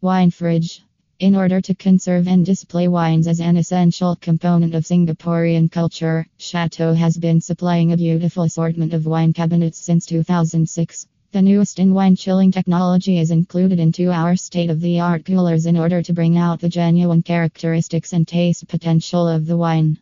Wine fridge. In order to conserve and display wines as an essential component of Singaporean culture, Chateau has been supplying a beautiful assortment of wine cabinets since 2006. The newest in wine chilling technology is included into our state of the art coolers in order to bring out the genuine characteristics and taste potential of the wine.